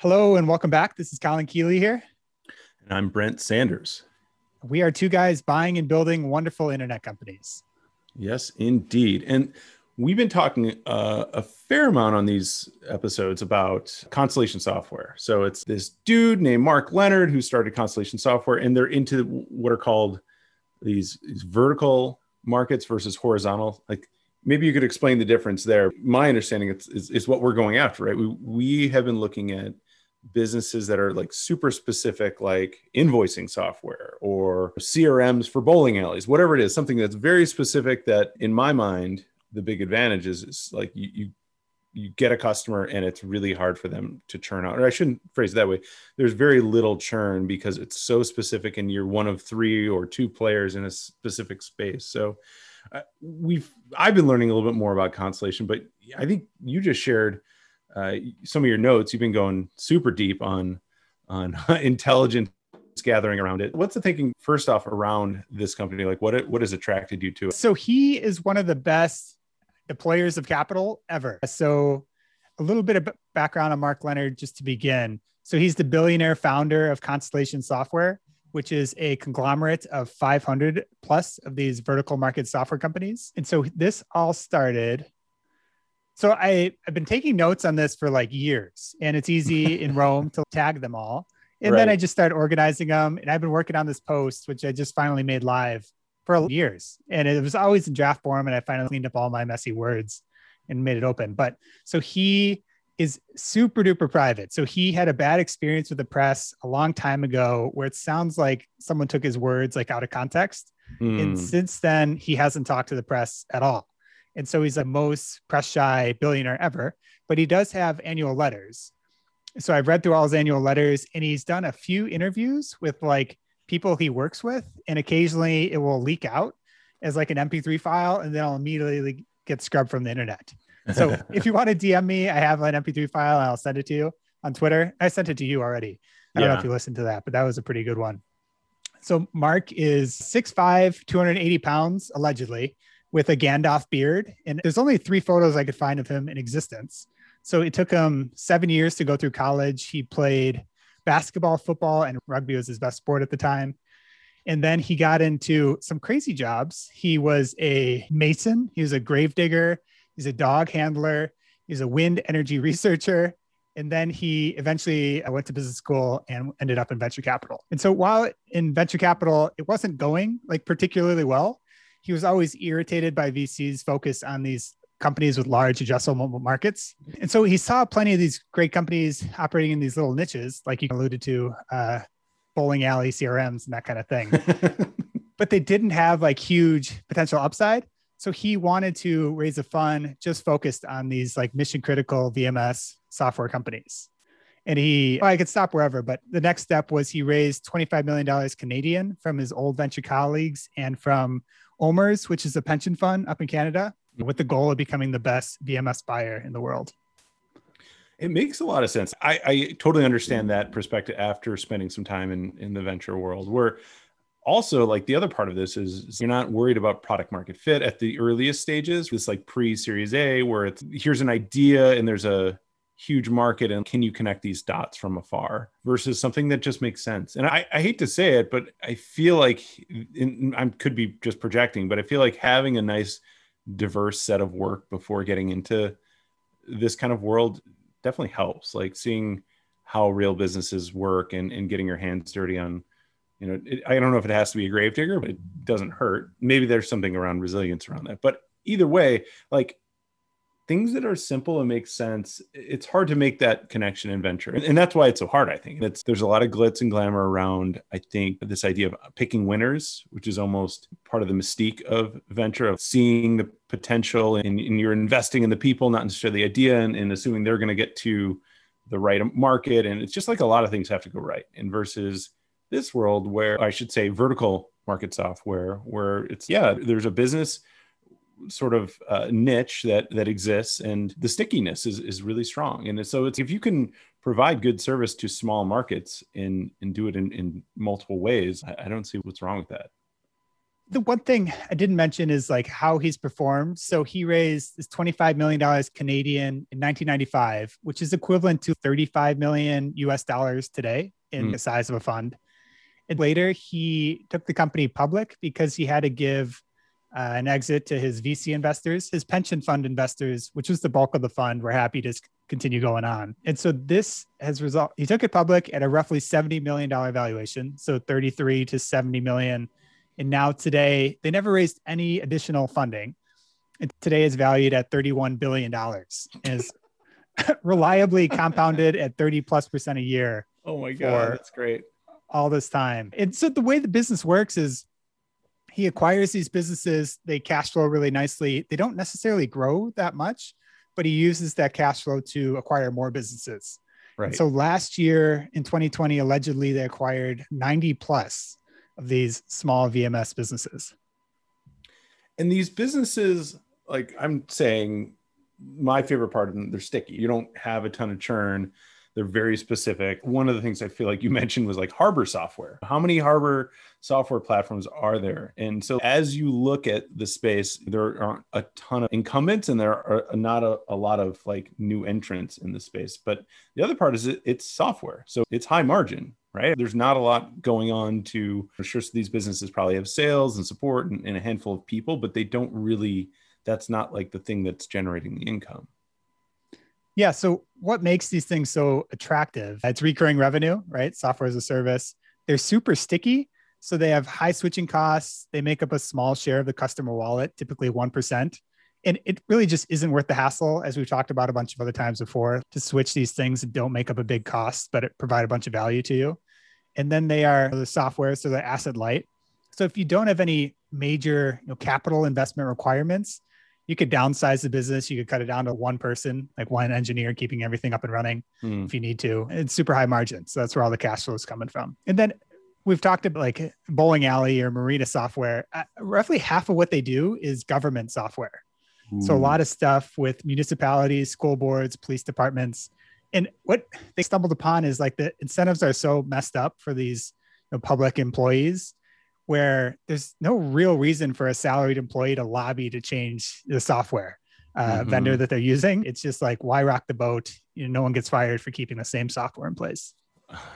Hello and welcome back. This is Colin Keeley here. And I'm Brent Sanders. We are two guys buying and building wonderful internet companies. Yes, indeed. And we've been talking uh, a fair amount on these episodes about Constellation Software. So it's this dude named Mark Leonard who started Constellation Software, and they're into what are called these, these vertical markets versus horizontal. Like maybe you could explain the difference there. My understanding is, is, is what we're going after, right? We, we have been looking at businesses that are like super specific, like invoicing software or CRMs for bowling alleys, whatever it is, something that's very specific. That in my mind, the big advantage is, is like you, you you get a customer and it's really hard for them to churn out or i shouldn't phrase it that way there's very little churn because it's so specific and you're one of three or two players in a specific space so uh, we've i've been learning a little bit more about constellation but i think you just shared uh, some of your notes, you've been going super deep on on intelligence gathering around it. What's the thinking first off around this company? Like what what has attracted you to it? So he is one of the best deployers of capital ever. So a little bit of background on Mark Leonard just to begin. So he's the billionaire founder of Constellation Software, which is a conglomerate of 500 plus of these vertical market software companies. And so this all started so I, I've been taking notes on this for like years, and it's easy in Roam to tag them all. And right. then I just started organizing them. And I've been working on this post, which I just finally made live for years. And it was always in draft form. And I finally cleaned up all my messy words and made it open. But so he is super duper private. So he had a bad experience with the press a long time ago where it sounds like someone took his words like out of context. Mm. And hmm. since then, he hasn't talked to the press at all. And so he's the most press shy billionaire ever, but he does have annual letters. So I've read through all his annual letters and he's done a few interviews with like people he works with. And occasionally it will leak out as like an MP3 file and then I'll immediately get scrubbed from the internet. So if you want to DM me, I have an MP3 file and I'll send it to you on Twitter. I sent it to you already. I don't know if you listened to that, but that was a pretty good one. So Mark is 6'5, 280 pounds, allegedly with a Gandalf beard. And there's only three photos I could find of him in existence. So it took him seven years to go through college. He played basketball, football, and rugby was his best sport at the time. And then he got into some crazy jobs. He was a mason, he was a grave digger, he's a dog handler, he's a wind energy researcher. And then he eventually went to business school and ended up in venture capital. And so while in venture capital, it wasn't going like particularly well, he was always irritated by VC's focus on these companies with large addressable markets. And so he saw plenty of these great companies operating in these little niches, like you alluded to, uh, bowling alley CRMs and that kind of thing. but they didn't have like huge potential upside. So he wanted to raise a fund just focused on these like mission critical VMS software companies. And he, well, I could stop wherever, but the next step was he raised $25 million Canadian from his old venture colleagues and from OMERS, which is a pension fund up in Canada, with the goal of becoming the best VMS buyer in the world. It makes a lot of sense. I, I totally understand that perspective after spending some time in, in the venture world, where also like the other part of this is you're not worried about product market fit at the earliest stages this like pre series a where it's here's an idea and there's a huge market and can you connect these dots from afar versus something that just makes sense? And i, I hate to say it but i feel like i could be just projecting but i feel like having a nice diverse set of work before getting into this kind of world definitely helps like seeing how real businesses work and, and getting your hands dirty on you know it, i don't know if it has to be a gravedigger but it doesn't hurt. Maybe there's something around resilience around that. But either way like things that are simple and make sense it's hard to make that connection in venture and, and, that's why it's so hard i think. It's there's a lot of glitz and glamour around i think this idea of picking winners which is almost part of the mystique of venture of seeing the potential and, you're investing in the people not necessarily the idea and, and assuming they're going to get to the right market. And it's just like a lot of things have to go right. And versus this world where i should say vertical market software where it's yeah there's a business sort of uh, niche that that exists and the stickiness is, is really strong and so it's if you can provide good service to small markets and and do it in, in multiple ways I, I don't see what's wrong with that the one thing I didn't mention is like how he's performed. So he raised this $25 million Canadian in 1995, which is equivalent to 35 million US dollars today in mm. the size of a fund. And later he took the company public because he had to give uh, an exit to his VC investors. His pension fund investors, which was the bulk of the fund, were happy to continue going on. And so this has result. He took it public at a roughly $70 million valuation. So 33 to 70 million and now today, they never raised any additional funding. And today is valued at $31 billion. Is reliably compounded at 30 plus percent a year. Oh my God, that's great. All this time. And so the way the business works is he acquires these businesses, they cash flow really nicely. They don't necessarily grow that much, but he uses that cash flow to acquire more businesses. Right. And so last year in 2020, allegedly they acquired 90 plus of these small VMS businesses. And these businesses, like I'm saying, my favorite part of them, they're sticky. You don't have a ton of churn. They're very specific. One of the things I feel like you mentioned was like harbor software. How many harbor software platforms are there? And so as you look at the space, there aren't a ton of incumbents and there are not a, a lot of like new entrants in the space. But the other part is it, it's software. So it's high margin right? There's not a lot going on to, I'm sure these businesses probably have sales and support and, and, a handful of people, but they don't really, that's not like the thing that's generating the income. Yeah. So what makes these things so attractive? Uh, it's recurring revenue, right? Software as a service. They're super sticky. So they have high switching costs. They make up a small share of the customer wallet, typically 1% and it really just isn't worth the hassle as we've talked about a bunch of other times before to switch these things that don't make up a big cost but it provide a bunch of value to you and then they are the software so they're asset light so if you don't have any major you know, capital investment requirements you could downsize the business. You could cut it down to one person like one engineer keeping everything up and running mm. if you need to. It's super high margin. So that's where all the cash flow is coming from. And then we've talked about like bowling alley or marina software. Uh, roughly half of what they do is government software. So a lot of stuff with municipalities, school boards, police departments. And what they stumbled upon is like the incentives are so messed up for these you know, public employees where there's no real reason for a salaried employee to lobby to change the software uh, mm-hmm. vendor that they're using. It's just like, why rock the boat? You know, no one gets fired for keeping the same software in place.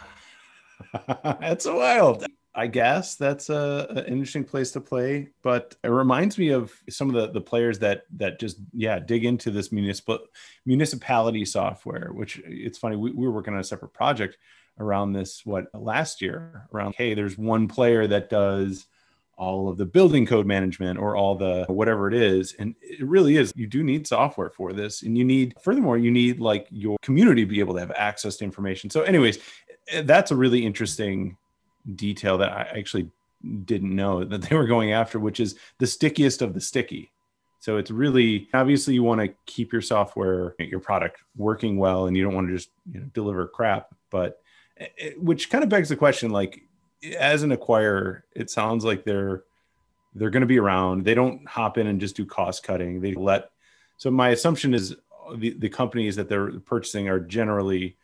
That's wild. I guess that's a, an interesting place to play, but it reminds me of some of the, the players that that just yeah dig into this municipal municipality software. Which it's funny we, we were working on a separate project around this what last year around hey there's one player that does all of the building code management or all the whatever it is and it really is you do need software for this and you need furthermore you need like your community to be able to have access to information so anyways eh, that's a really interesting detail that I actually didn't know that they were going after, which is the stickiest of the sticky. So it's really obviously you want to keep your software, your product working well, and you don't want to just you know, deliver crap. But Eh, eh, which kind of begs the question, like as an acquirer, it sounds like they're they're going to be around. They don't hop in and just do cost cutting. They let. So my assumption is uh, the, the companies that they're purchasing are generally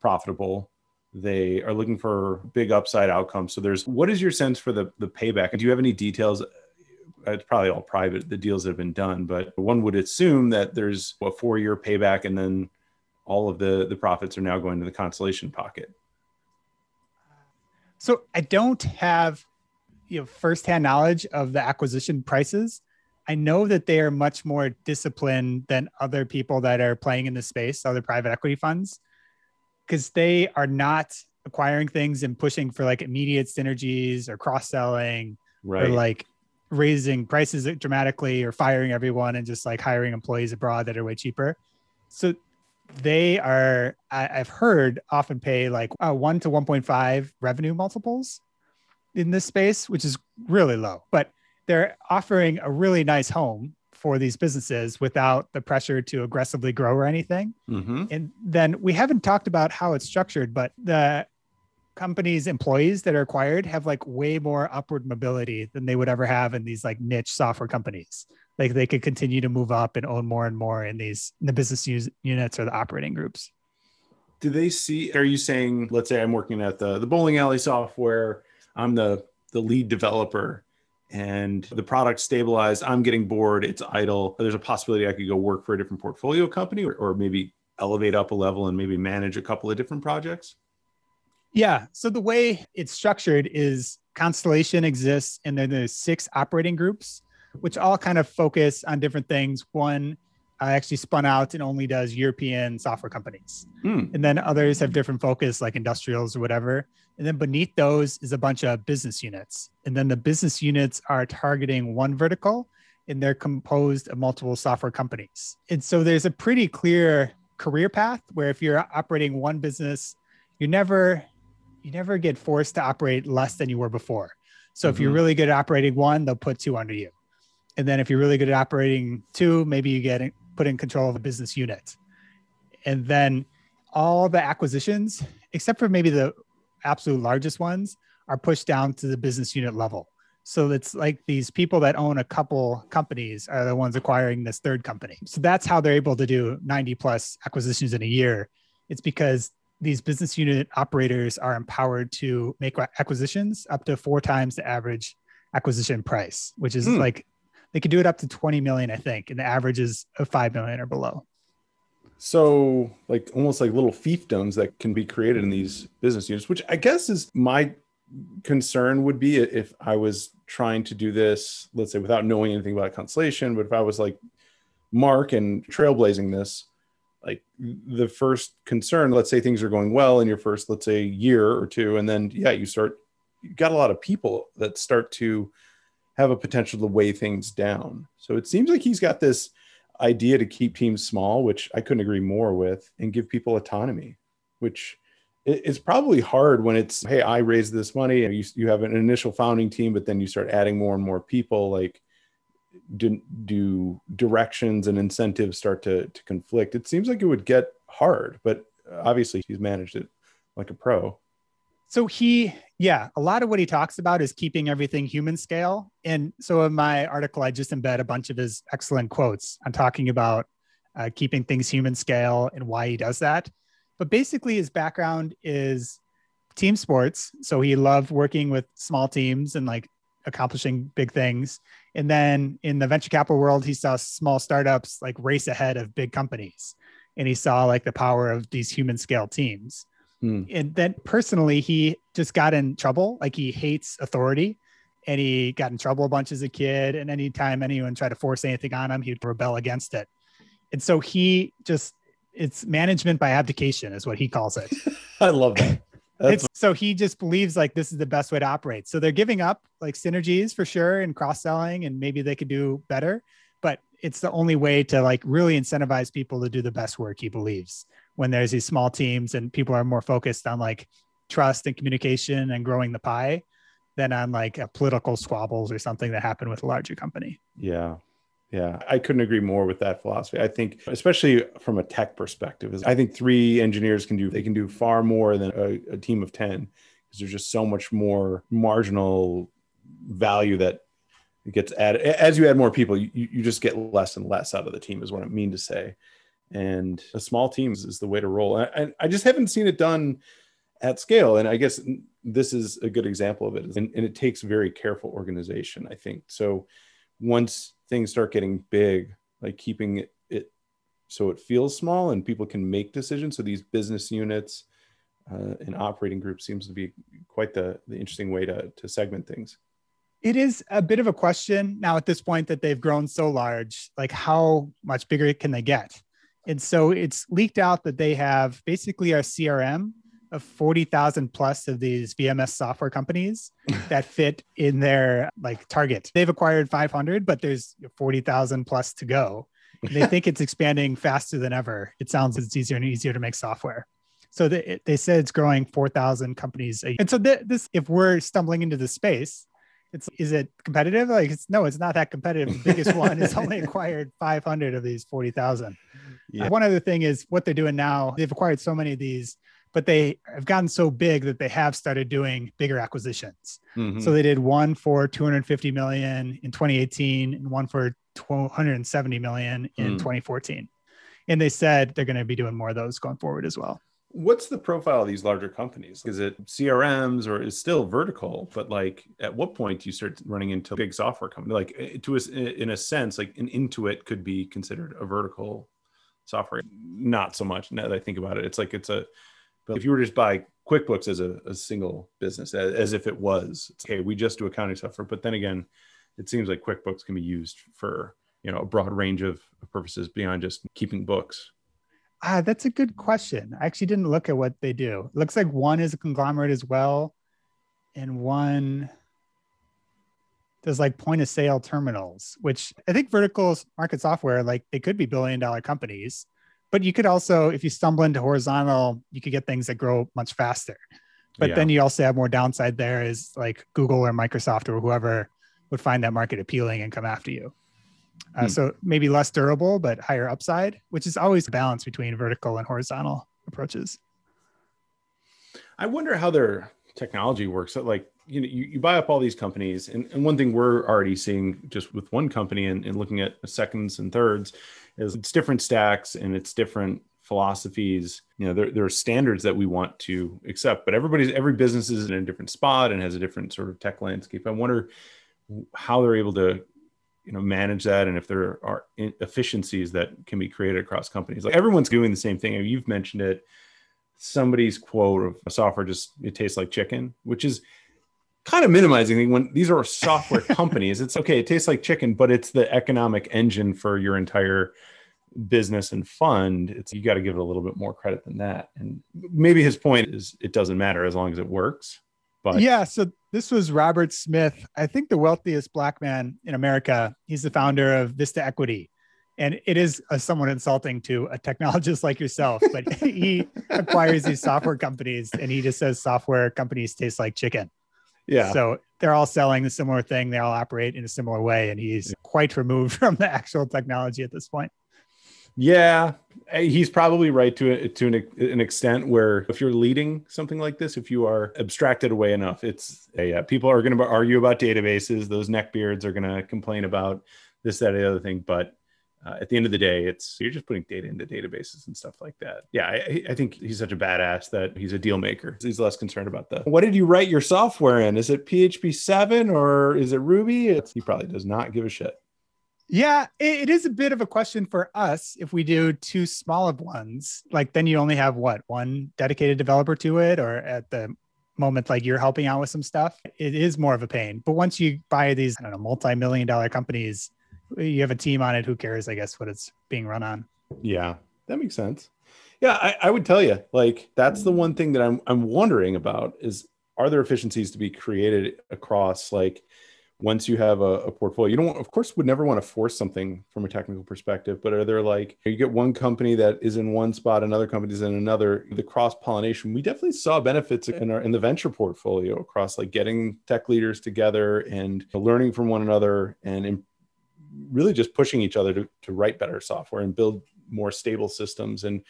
profitable they are looking for big upside outcomes. So there's what is your sense for the the payback? Do you have any details? Uh, it's probably all private, the deals that have been done, but one would assume that there's a four year payback and then all of the the profits are now going to the constellation pocket. So I don't have you know firsthand knowledge of the acquisition prices. I know that they are much more disciplined than other people that are playing in the space, other private equity funds because they are not acquiring things and pushing for like immediate synergies or cross selling right. or like raising prices dramatically or firing everyone and just like hiring employees abroad that are way cheaper. So they are, I, have heard, often pay like uh, one to 1.5 revenue multiples in this space, which is really low, but they're offering a really nice home for these businesses without the pressure to aggressively grow or anything. Mm-hmm. And then we haven't talked about how it's structured, but the company's employees that are acquired have like way more upward mobility than they would ever have in these like niche software companies. Like they could continue to move up and own more and more in these in the business units or the operating groups. Do they see? Are you saying, let's say I'm working at the the bowling alley software, I'm the the lead developer and the product stabilized. I'm getting bored. It's idle. There's a possibility I could go work for a different portfolio company or, or maybe elevate up a level and maybe manage a couple of different projects? Yeah. So the way it's structured is Constellation exists, and then there's six operating groups, which all kind of focus on different things. One uh, actually spun out and only does European software companies, mm. and then others have different focus, like industrials or whatever. And then beneath those is a bunch of business units, and then the business units are targeting one vertical, and they're composed of multiple software companies. And so there's a pretty clear career path where if you're operating one business, you never you never get forced to operate less than you were before. So mm-hmm. if you're mm-hmm. really good at operating one, they'll put two under you. And then if you're really good at operating two, maybe you get put in control of a business unit. And then all the acquisitions, except for maybe the absolute largest ones, are pushed down to the business unit level. So it's like these people that own a couple companies are the ones acquiring this third company. So that's how they're able to do 90 plus acquisitions in a year. It's because these business unit operators are empowered to make acquisitions up to four times the average acquisition price, which is mm. like they could do it up to 20 million, I think, and the average is of 5 million or below. So, like almost like little fiefdoms that can be created in these business units, which I guess is my concern would be if I was trying to do this, let's say without knowing anything about Constellation, but if I was like Mark and trailblazing this, like the first concern, let's say things are going well in your first, let's say year or two, and then yeah, you start you got a lot of people that start to have a potential to weigh things down. So it seems like he's got this idea to keep teams small, which I couldn't agree more with, and give people autonomy, which it's probably hard when it's hey i raised this money and you, you have an initial founding team but then you start adding more and more people like do, do directions and incentives start to, to conflict it seems like it would get hard but obviously he's managed it like a pro so he yeah a lot of what he talks about is keeping everything human scale and so in my article i just embed a bunch of his excellent quotes on talking about uh, keeping things human scale and why he does that but basically, his background is team sports. So he loved working with small teams and like accomplishing big things. And then in the venture capital world, he saw small startups like race ahead of big companies. And he saw like the power of these human scale teams. Hmm. And then personally, he just got in trouble. Like he hates authority and he got in trouble a bunch as a kid. And anytime anyone tried to force anything on him, he'd rebel against it. And so he just it's management by abdication is what he calls it. I love that. It's, so he just believes like this is the best way to operate. So they're giving up like synergies for sure and cross selling, and maybe they could do better. But it's the only way to like really incentivize people to do the best work. He believes when there's these small teams and people are more focused on like trust and communication and growing the pie than on like political squabbles or something that happened with a larger company. Yeah, yeah, I couldn't agree more with that philosophy. I think, especially from a tech perspective, I think three engineers can do they can do far more than a, a team of ten because there's just so much more marginal value that gets added as you add more people. You, you just get less and less out of the team, is what I mean to say. And a small teams is the way to roll. And I, I just haven't seen it done at scale. And I guess this is a good example of it. And, and it takes very careful organization, I think. So once things start getting big, like keeping it, it so it feels small and people can make decisions. So these business units uh, and operating groups seems to be quite the, the interesting way to, to segment things. It is a bit of a question now at this point that they've grown so large, like how much bigger can they get? And so it's leaked out that they have basically a CRM of 40,000 plus of these VMS software companies that fit in their like target. They've acquired 500, but there's 40,000 plus to go. They think it's expanding faster than ever. It sounds it's easier and easier to make software. So they, they said it's growing 4,000 companies. And so th- this, if we're stumbling into the space, it's is it competitive? Like it's no, it's not that competitive. The biggest one is only acquired 500 of these 40,000. Yeah. One other thing is what they're doing now. They've acquired so many of these but they have gotten so big that they have started doing bigger acquisitions. Mm-hmm. So they did one for 250 million in 2018 and one for 270 million in mm. 2014. And they said they're going to be doing more of those going forward as well. What's the profile of these larger companies? Is it CRMs or is still vertical? But like, at what point do you start running into big software company? Like, eh, to us, in a sense, like an Intuit could be considered a vertical software. Not so much now that I think about it. It's like it's a. But if you were just buy QuickBooks as a, a single business, as, as, if it was, okay, we just do accounting software. But then again, it seems like QuickBooks can be used for you know a broad range of purposes beyond just keeping books Ah, that's a good question. I actually didn't look at what they do. It looks like one is a conglomerate as well, and one does like point of sale terminals, which I think vertical market software, like they could be billion dollar companies, but you could also, if you stumble into horizontal, you could get things that grow much faster. But yeah. then you also have more downside there is like Google or Microsoft or whoever would find that market appealing and come after you. Uh, hmm. So maybe less durable, but higher upside, which is always a balance between vertical and horizontal approaches. I wonder how their technology works. Like, you know, you, you buy up all these companies, and, and one thing we're already seeing just with one company and, and looking at seconds and thirds is it's different stacks and it's different philosophies. You know, there, there are standards that we want to accept, but everybody's every business is in a different spot and has a different sort of tech landscape. I wonder how they're able to you know manage that and if there are efficiencies that can be created across companies like everyone's doing the same thing. You've mentioned it. Somebody's quote of software just it tastes like chicken which is kind of minimizing when these are software companies. It's okay it tastes like chicken but it's the economic engine for your entire business and fund. It's you got to give it a little bit more credit than that. And maybe his point is it doesn't matter as long as it works but yeah, so this was Robert Smith, I think the wealthiest black man in America. He's the founder of Vista Equity. And it is a somewhat insulting to a technologist like yourself, but he acquires these software companies and he just says software companies taste like chicken. Yeah. So they're all selling the similar thing. They all operate in a similar way. And he's quite removed from the actual technology at this point. Yeah, eh, he's probably right to to an, an, extent where if you're leading something like this, if you are abstracted away enough, it's a, uh, people are going to argue about databases. Those neckbeards are going to complain about this, that, the other thing. But uh, at the end of the day, it's you're just putting data into databases and stuff like that. Yeah, I, I, think he's such a badass that he's a deal maker. He's less concerned about the what did you write your software in? Is it PHP seven or is it Ruby? It's, he probably does not give a shit. Yeah, it is a bit of a question for us if we do two small of ones. Like then you only have what one dedicated developer to it, or at the moment like you're helping out with some stuff, it is more of a pain. But once you buy these, I don't know, multi-million dollar companies, you have a team on it. Who cares? I guess what it's being run on. Yeah, that makes sense. Yeah, I, I would tell you like that's the one thing that I'm I'm wondering about is are there efficiencies to be created across like once you have a, a, portfolio you don't of course would never want to force something from a technical perspective but are there like you get one company that is in one spot another company is in another the cross pollination we definitely saw benefits in our in the venture portfolio across like getting tech leaders together and learning from one another and really just pushing each other to, to write better software and build more stable systems and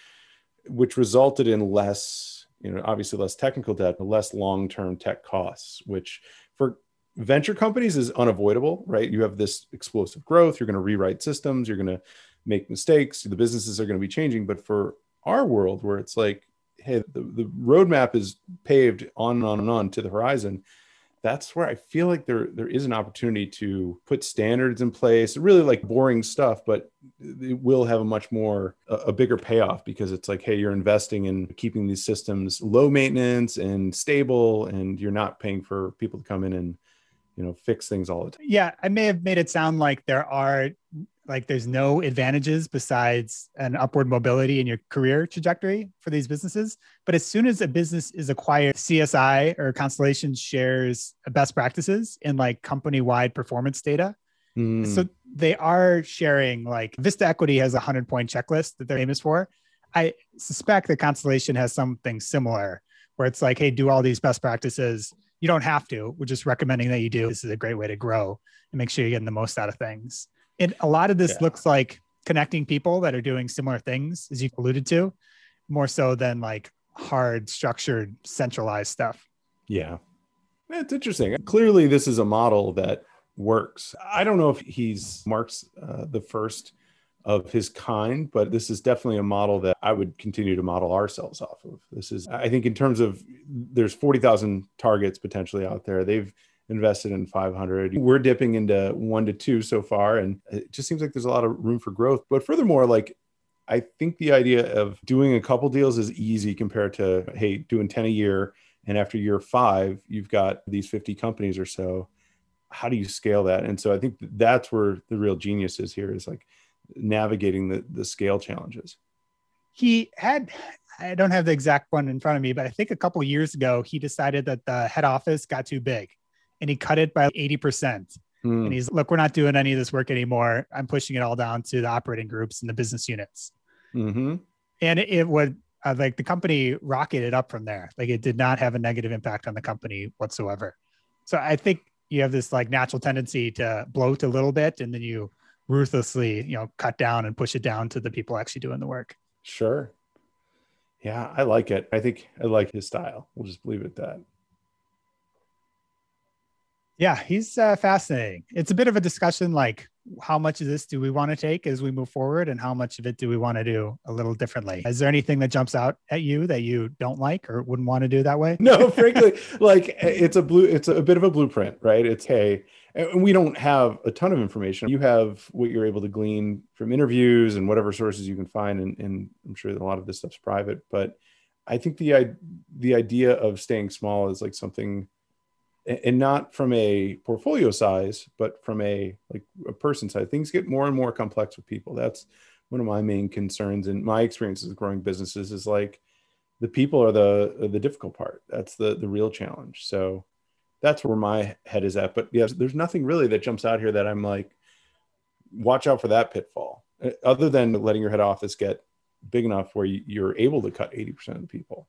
which resulted in less you know obviously less technical debt but less long-term tech costs which for venture companies is unavoidable, right? You have this explosive growth, you're going to rewrite systems, you're going to make mistakes, the businesses are going to be changing. But for our world, where it's like, hey, the, the roadmap is paved on and on and on to the horizon, that's where I feel like there there is an opportunity to put standards in place, really like boring stuff, but it will have a much more a, a bigger payoff because it's like, hey, you're investing in keeping these systems low maintenance and stable, and you're not paying for people to come in and you know fix things all the time. Yeah i may have made it sound like there are like there's no advantages besides an upward mobility in your career trajectory for these businesses. But as soon as a business is acquired csi or constellation shares best practices in like company wide performance data. Mm. so they are sharing like vista equity has a 100 point checklist that they're famous for. I suspect that constellation has something similar where it's like hey do all these best practices you don't have to. We're just recommending that you do. This is a great way to grow and make sure you're getting the most out of things. And a lot of this yeah. looks like connecting people that are doing similar things, as you alluded to, more so than like hard, structured, centralized stuff. Yeah. It's interesting. Clearly, this is a model that works. I don't know if he's Mark's uh, the first of his kind, but this is definitely a model that I would continue to model ourselves off of. This is, I think, in terms of there's 40,000 targets potentially out there. They've invested in 500. We're dipping into one to two so far, and it just seems like there's a lot of room for growth. But furthermore, like, I think the idea of doing a couple deals is easy compared to, hey, doing 10 a year. And after year five, you've got these 50 companies or so. How do you scale that? And so I think that's where the real genius is here is like, navigating the, the scale challenges? He had, I don't have the exact one in front of me, but I think a couple years ago, he decided that the head office got too big and he cut it by 80%. Hmm. And he's, look, we're not doing any of this work anymore. I'm pushing it all down to the operating groups and the business units. Mm-hmm. And it, it would, uh, like the company rocketed up from there. Like it did not have a negative impact on the company whatsoever. So I think you have this like natural tendency to bloat a little bit and then you ruthlessly, you know, cut down and push it down to the people actually doing the work. Sure. Yeah, I like it. I think I like his style. We'll just leave it at that. Yeah, he's uh, fascinating. It's a bit of a discussion like how much of this do we want to take as we move forward and how much of it do we want to do a little differently? Is there anything that jumps out at you that you don't like or wouldn't want to do that way? No, frankly, like it's a blue it's a bit of a blueprint, right? It's hey, and we don't have a ton of information. You have what you're able to glean from interviews and whatever sources you can find and, and I'm sure that a lot of this stuff's private, but I think the the idea of staying small is like something and not from a portfolio size but from a like a person side. things get more and more complex with people that's one of my main concerns and my experiences with growing businesses is like the people are the are the difficult part that's the the real challenge so that's where my head is at but yes there's nothing really that jumps out here that i'm like watch out for that pitfall uh, other than letting your head office get big enough where you're able to cut 80% of the people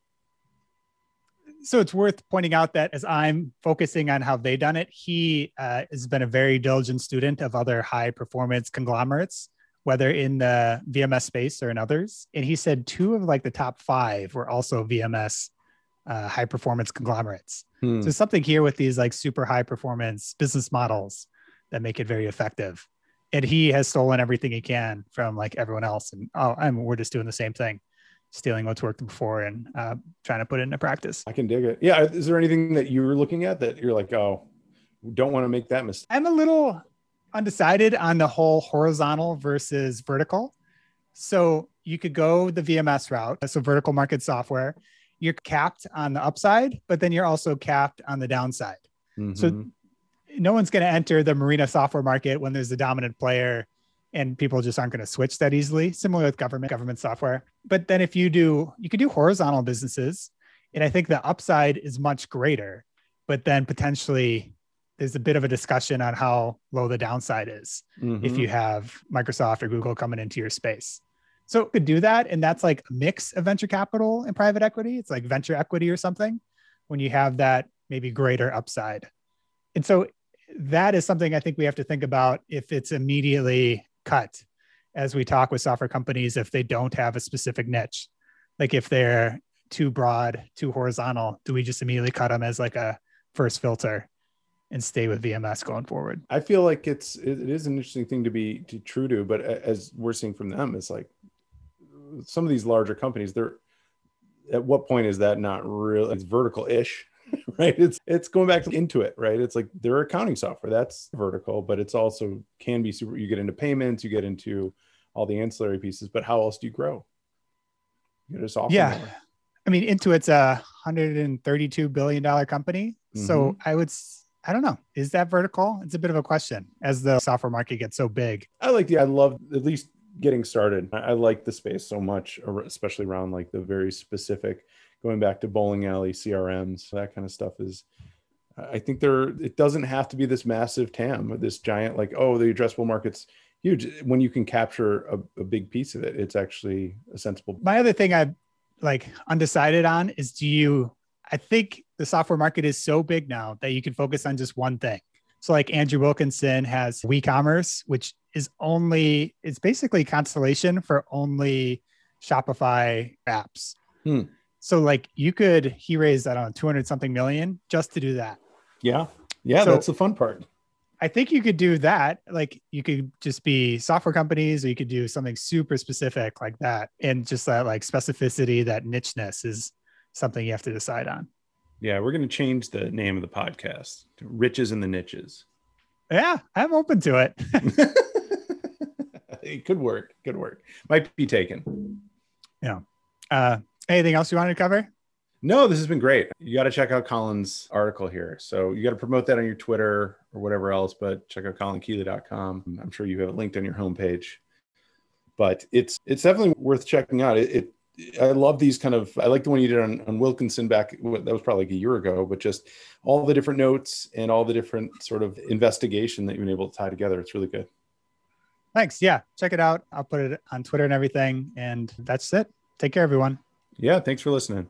so it's worth pointing out that as I'm focusing on how they done it, he uh, has been a very diligent student of other high performance conglomerates, whether in the VMS space or in others. And he said two of like the top five were also VMS uh, high performance conglomerates. Hmm. So something here with these like super high performance business models that make it very effective. And he has stolen everything he can from like everyone else. And oh, I'm, we're just doing the same thing stealing what's worked before and uh, trying to put it into practice. I can dig it. Yeah. Is there anything that you're looking at that you're like, oh, don't want to make that mistake? I'm a little undecided on the whole horizontal versus vertical. So you could go the VMS route, so vertical market software. You're capped on the upside, but then you're also capped on the downside. Mm-hmm. So no one's going to enter the marina software market when there's a dominant player and people just aren't going to switch that easily. Similar with government government software. But then if you do, you could do horizontal businesses, and I think the upside is much greater. But then potentially there's a bit of a discussion on how low the downside is mm-hmm. if you have Microsoft or Google coming into your space. So it could do that, and that's like a mix of venture capital and private equity. It's like venture equity or something when you have that maybe greater upside. And so that is something I think we have to think about if it's immediately cut as we talk with software companies if they don't have a specific niche like if they're too broad too horizontal do we just immediately cut them as like a first filter and stay with vms going forward i feel like it's it is an interesting thing to be to true to but as we're seeing from them it's like some of these larger companies they're at what point is that not real it's vertical ish right? It's it's going back to Intuit, right? It's like their accounting software that's vertical, but it's also can be super. You get into payments, you get into all the ancillary pieces, but how else do you grow? You just offer yeah. More. I mean, Intuit's a hundred and thirty-two billion dollar company, mm-hmm. so I would. I don't know. Is that vertical? It's a bit of a question as the software market gets so big. I like the. I love at least getting started. I, I like the space so much, especially around like the very specific going back to bowling alley crms that kind of stuff is i think there it doesn't have to be this massive tam this giant like oh the addressable market's huge when you can capture a, a big piece of it it's actually a sensible my other thing i like undecided on is do you i think the software market is so big now that you can focus on just one thing so like andrew wilkinson has WeCommerce which is only it's basically constellation for only shopify apps hmm. So like you could he raised I don't know 200 something million just to do that. Yeah. Yeah, so, that's the fun part. I think you could do that. Like you could just be software companies, or you could do something super specific like that. And just that like specificity, that nicheness is something you have to decide on. Yeah, we're going to change the name of the podcast to Riches in the Niches. Yeah, I'm open to it. it could work. Could work. Might be taken. Yeah. Uh, anything else you wanted to cover? No, this has been great. You got to check out Colin's article here. So you got to promote that on your Twitter or whatever else, but check out colinkeeley.com. I'm sure you have it linked on your homepage. But it's it's definitely worth checking out. It, it I love these kind of. I like the one you did on, on Wilkinson back. That was probably like a year ago, but just all the different notes and all the different sort of investigation that you've been able to tie together. It's really good. Thanks. Yeah, check it out. I'll put it on Twitter and everything. And that's it. Take care, everyone. Yeah. Thanks for listening.